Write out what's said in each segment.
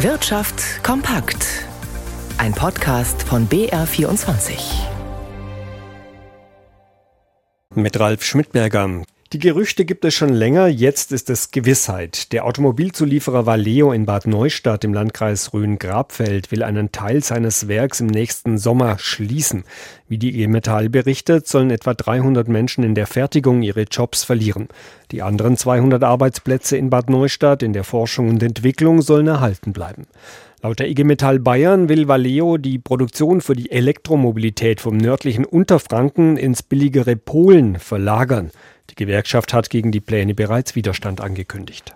Wirtschaft kompakt. Ein Podcast von BR24. Mit Ralf Schmidberger. Die Gerüchte gibt es schon länger, jetzt ist es Gewissheit. Der Automobilzulieferer Valeo in Bad Neustadt im Landkreis Rhön-Grabfeld will einen Teil seines Werks im nächsten Sommer schließen. Wie die E-Metall berichtet, sollen etwa 300 Menschen in der Fertigung ihre Jobs verlieren. Die anderen 200 Arbeitsplätze in Bad Neustadt in der Forschung und Entwicklung sollen erhalten bleiben. Laut der IG Metall Bayern will Valeo die Produktion für die Elektromobilität vom nördlichen Unterfranken ins billigere Polen verlagern. Die Gewerkschaft hat gegen die Pläne bereits Widerstand angekündigt.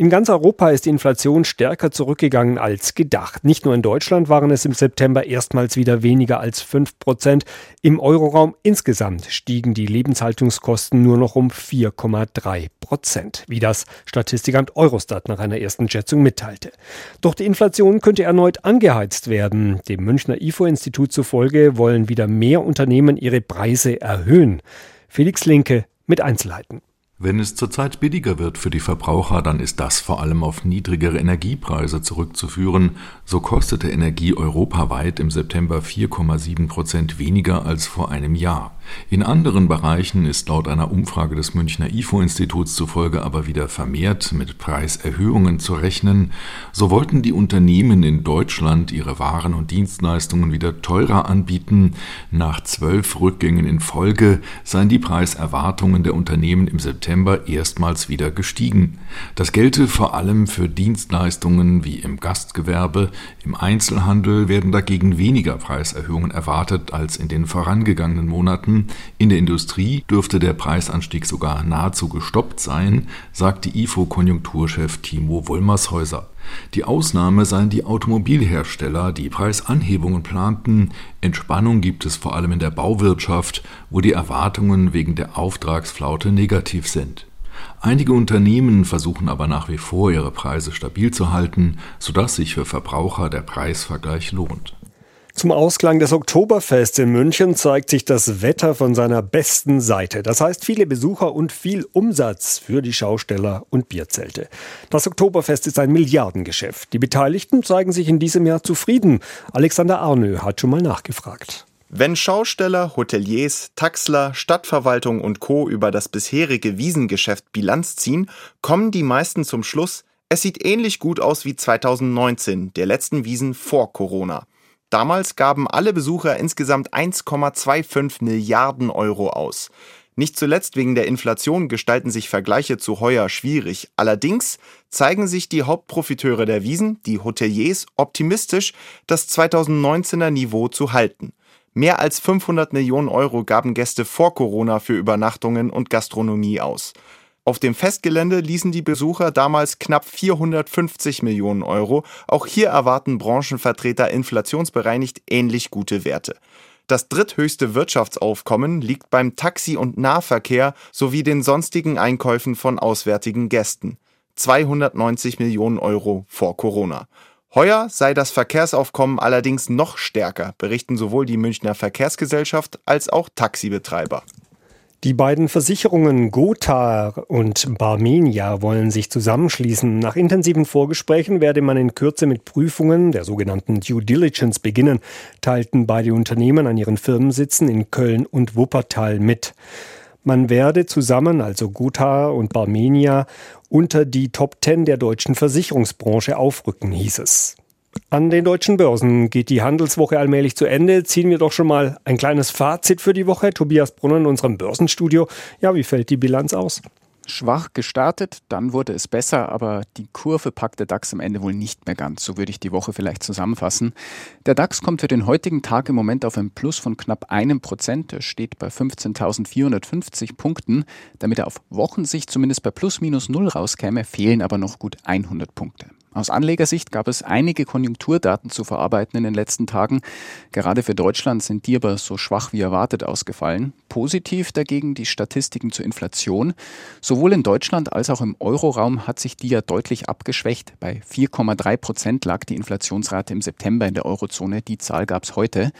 In ganz Europa ist die Inflation stärker zurückgegangen als gedacht. Nicht nur in Deutschland waren es im September erstmals wieder weniger als 5 Prozent. Im Euroraum insgesamt stiegen die Lebenshaltungskosten nur noch um 4,3 Prozent, wie das Statistikamt Eurostat nach einer ersten Schätzung mitteilte. Doch die Inflation könnte erneut angeheizt werden. Dem Münchner IFO-Institut zufolge wollen wieder mehr Unternehmen ihre Preise erhöhen. Felix Linke mit Einzelheiten. Wenn es zurzeit billiger wird für die Verbraucher, dann ist das vor allem auf niedrigere Energiepreise zurückzuführen. So kostete Energie europaweit im September 4,7 Prozent weniger als vor einem Jahr. In anderen Bereichen ist laut einer Umfrage des Münchner IFO-Instituts zufolge aber wieder vermehrt mit Preiserhöhungen zu rechnen. So wollten die Unternehmen in Deutschland ihre Waren und Dienstleistungen wieder teurer anbieten. Nach zwölf Rückgängen in Folge seien die Preiserwartungen der Unternehmen im September erstmals wieder gestiegen. Das gelte vor allem für Dienstleistungen wie im Gastgewerbe, im Einzelhandel werden dagegen weniger Preiserhöhungen erwartet als in den vorangegangenen Monaten. In der Industrie dürfte der Preisanstieg sogar nahezu gestoppt sein, sagte IFO-Konjunkturchef Timo Wollmershäuser. Die Ausnahme seien die Automobilhersteller, die Preisanhebungen planten. Entspannung gibt es vor allem in der Bauwirtschaft, wo die Erwartungen wegen der Auftragsflaute negativ sind. Einige Unternehmen versuchen aber nach wie vor ihre Preise stabil zu halten, sodass sich für Verbraucher der Preisvergleich lohnt. Zum Ausklang des Oktoberfests in München zeigt sich das Wetter von seiner besten Seite. Das heißt viele Besucher und viel Umsatz für die Schausteller und Bierzelte. Das Oktoberfest ist ein Milliardengeschäft. Die Beteiligten zeigen sich in diesem Jahr zufrieden. Alexander Arnö hat schon mal nachgefragt. Wenn Schausteller, Hoteliers, Taxler, Stadtverwaltung und Co. über das bisherige Wiesengeschäft Bilanz ziehen, kommen die meisten zum Schluss, es sieht ähnlich gut aus wie 2019, der letzten Wiesen vor Corona. Damals gaben alle Besucher insgesamt 1,25 Milliarden Euro aus. Nicht zuletzt wegen der Inflation gestalten sich Vergleiche zu heuer schwierig. Allerdings zeigen sich die Hauptprofiteure der Wiesen, die Hoteliers, optimistisch, das 2019er Niveau zu halten. Mehr als 500 Millionen Euro gaben Gäste vor Corona für Übernachtungen und Gastronomie aus. Auf dem Festgelände ließen die Besucher damals knapp 450 Millionen Euro. Auch hier erwarten Branchenvertreter inflationsbereinigt ähnlich gute Werte. Das dritthöchste Wirtschaftsaufkommen liegt beim Taxi- und Nahverkehr sowie den sonstigen Einkäufen von auswärtigen Gästen. 290 Millionen Euro vor Corona. Heuer sei das Verkehrsaufkommen allerdings noch stärker, berichten sowohl die Münchner Verkehrsgesellschaft als auch Taxibetreiber. Die beiden Versicherungen Gotha und Barmenia wollen sich zusammenschließen. Nach intensiven Vorgesprächen werde man in Kürze mit Prüfungen der sogenannten Due Diligence beginnen, teilten beide Unternehmen an ihren Firmensitzen in Köln und Wuppertal mit. Man werde zusammen, also Gotha und Barmenia, unter die Top Ten der deutschen Versicherungsbranche aufrücken, hieß es. An den deutschen Börsen geht die Handelswoche allmählich zu Ende. Ziehen wir doch schon mal ein kleines Fazit für die Woche. Tobias Brunner in unserem Börsenstudio. Ja, wie fällt die Bilanz aus? Schwach gestartet, dann wurde es besser, aber die Kurve packt der DAX am Ende wohl nicht mehr ganz. So würde ich die Woche vielleicht zusammenfassen. Der DAX kommt für den heutigen Tag im Moment auf ein Plus von knapp einem Prozent. Er steht bei 15.450 Punkten. Damit er auf Wochensicht zumindest bei plus minus null rauskäme, fehlen aber noch gut 100 Punkte. Aus Anlegersicht gab es einige Konjunkturdaten zu verarbeiten in den letzten Tagen. Gerade für Deutschland sind die aber so schwach wie erwartet ausgefallen. Positiv dagegen die Statistiken zur Inflation. Sowohl in Deutschland als auch im Euroraum hat sich die ja deutlich abgeschwächt. Bei 4,3 Prozent lag die Inflationsrate im September in der Eurozone. Die Zahl gab es heute.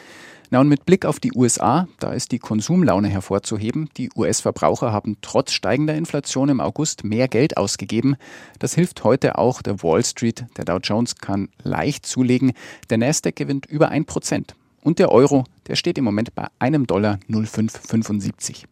Na und mit Blick auf die USA, da ist die Konsumlaune hervorzuheben. Die US-Verbraucher haben trotz steigender Inflation im August mehr Geld ausgegeben. Das hilft heute auch der Wall Street. Der Dow Jones kann leicht zulegen. Der Nasdaq gewinnt über 1%. Und der Euro, der steht im Moment bei einem Dollar 0,575.